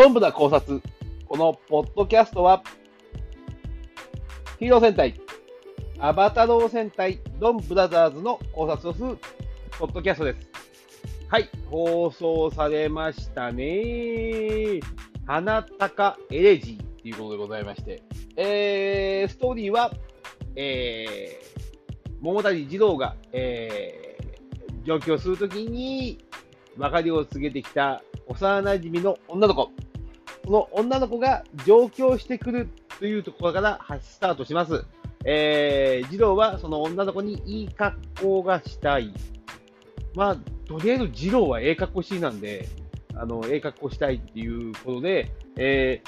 ドンブラ考察。このポッドキャストは、ヒーロー戦隊、アバタロー戦隊、ドンブラザーズの考察をするポッドキャストです。はい、放送されましたね。花高エレジーっていうことでございまして、えー、ストーリーは、えー、桃谷児童が、えー、上京するときに、別れを告げてきた幼馴染の女の子。の女の子が上京してくるというところからスタートします。えー、児童はその女の子にいい格好がしたい。まあ、とりあえず児童はええ格好しいなんで、あの、ええ格好したいっていうことで、え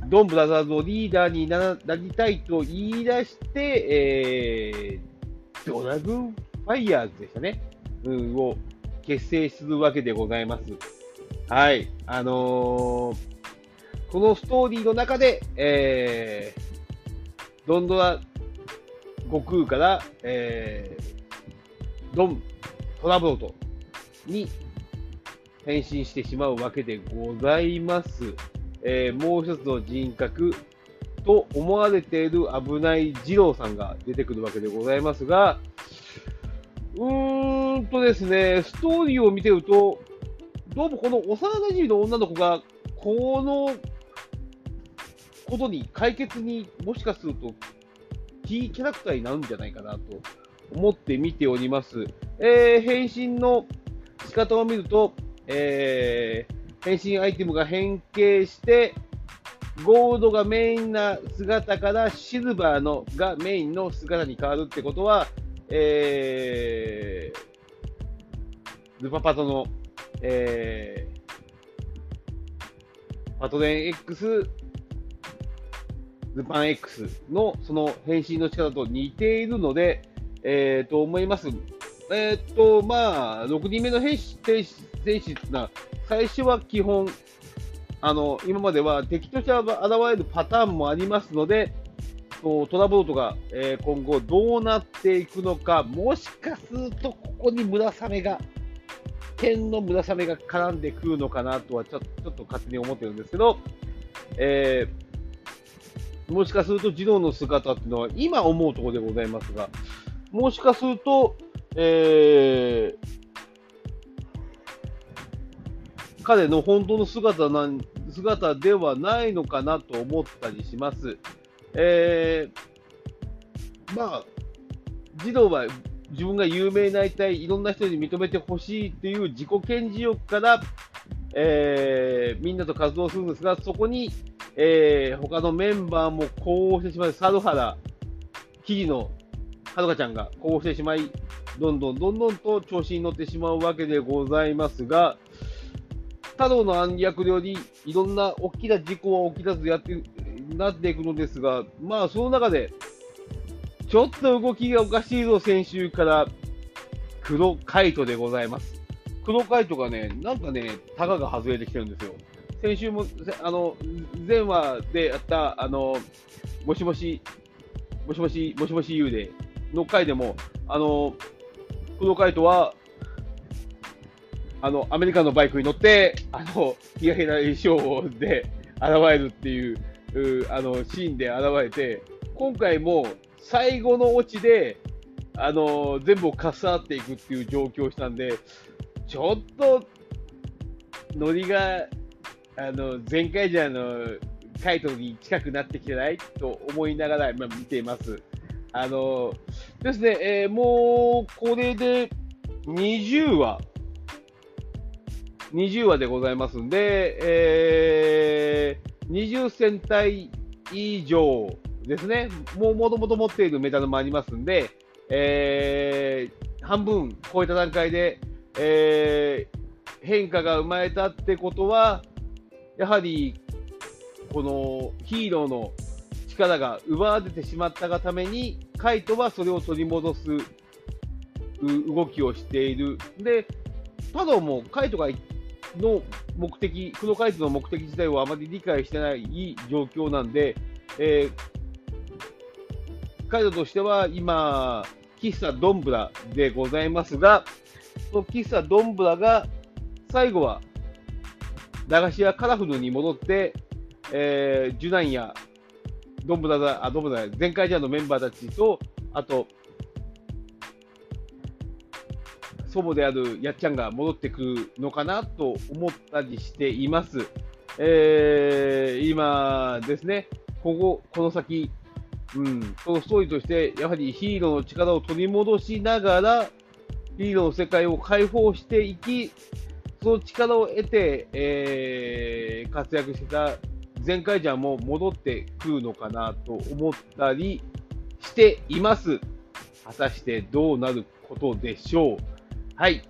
ー、ドンブラザーズのリーダーになりたいと言い出して、えー、ドラグンファイヤーズでしたね。うん、を結成するわけでございます。はい。あのー、このストーリーの中で、えー、ドンドラ悟空から、えー、ドントラブルトに変身してしまうわけでございます。えー、もう一つの人格と思われている危ない二郎さんが出てくるわけでございますが、うーんとですね、ストーリーを見てると、どうもこの幼馴染の女の子が、このことに、解決にもしかすると、キーキャラクターになるんじゃないかなと思って見ております。えー、変身の仕方を見ると、えー、変身アイテムが変形して、ゴールドがメインな姿からシルバーのがメインの姿に変わるってことは、えー、ルパパトのえー、パトレン X、ルパン X のその変身の仕方と似ているので、えー、と思います。えっ、ー、と、まあ、6人目の変身選手な、最初は基本、あの、今までは敵として現れるパターンもありますので、トラブルとか、えー、今後どうなっていくのか、もしかするとここに村雨が剣の村雨が絡んでくるのかなとはちょちょっと勝手に思ってるんですけど、えー、もしかすると児童の姿っていうのは今思うところでございますが、もしかすると、えー、彼の本当の姿な姿ではないのかなと思ったりします。えー、まあ、児童は自分が有名になりたい、いろんな人に認めてほしいっていう自己顕示欲から、えー、みんなと活動するんですが、そこに、えー、他のメンバーも呼応してしまい、佐原、木々のはるかちゃんが呼応してしまい、どんどんどんどんと調子に乗ってしまうわけでございますが、太郎の暗躍よりいろんな大きな事故は起き出すやってなっていくのですが、まあその中で、ちょっと動きがおかしいぞ、先週から黒カイトでございます。黒カイトがね、なんかね、タガが外れてきてるんですよ。先週も、あの、前話でやった、あの、もしもし、もしもし、もしもし言うで、の回でも、あの、黒カイトは、あの、アメリカのバイクに乗って、あの、東平衣装で 現れるっていう、うあの、シーンで現れて、今回も最後のオチで、あの全部をかっさらっていくっていう状況をしたんで、ちょっと、ノリが、あの、前回じゃあの、タイトに近くなってきてないと思いながら、まあ、見ています。あのですね、えー、もう、これで20話、20話でございますんで、えー、20戦隊以上ですね、もうもともと持っているメダルもありますんで、えー、半分超えた段階で、えー、変化が生まれたってことは、やはりこのヒーローの力が奪われてしまったがために、カイトはそれを取り戻す動きをしている。で、ただもカイトがの目的、黒カイトの目的自体をあまり理解してない状況なんで、えー、カイドとしては今、喫茶ドンブラでございますが、その喫茶ドンブラが最後は駄菓子屋カラフルに戻って、えー、ジュナンやドンブラザ、あ、ドンブラザ、前回ジャーのメンバーたちと、あと、祖母であるやっちゃんが戻ってくるのかなと思ったりしています。えー、今ですね、ここ、この先、うん、そのストーリーとして、やはりヒーローの力を取り戻しながら、ヒーローの世界を解放していき、その力を得て、えー、活躍してた前回じゃもう戻ってくるのかなと思ったりしています。果たしてどうなることでしょう。はい。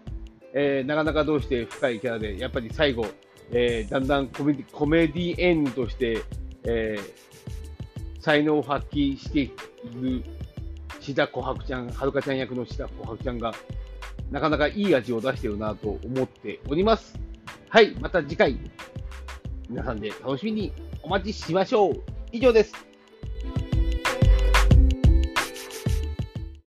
えー、なかなかどうして深いキャラで、やっぱり最後、えー、だんだんコメディコメディエンとして、えー、才能を発揮している志田琥珀ちゃん、はるかちゃん役の志田琥珀ちゃんが、なかなかいい味を出してるなと思っております。はい、また次回、皆さんで楽しみにお待ちしましょう。以上です。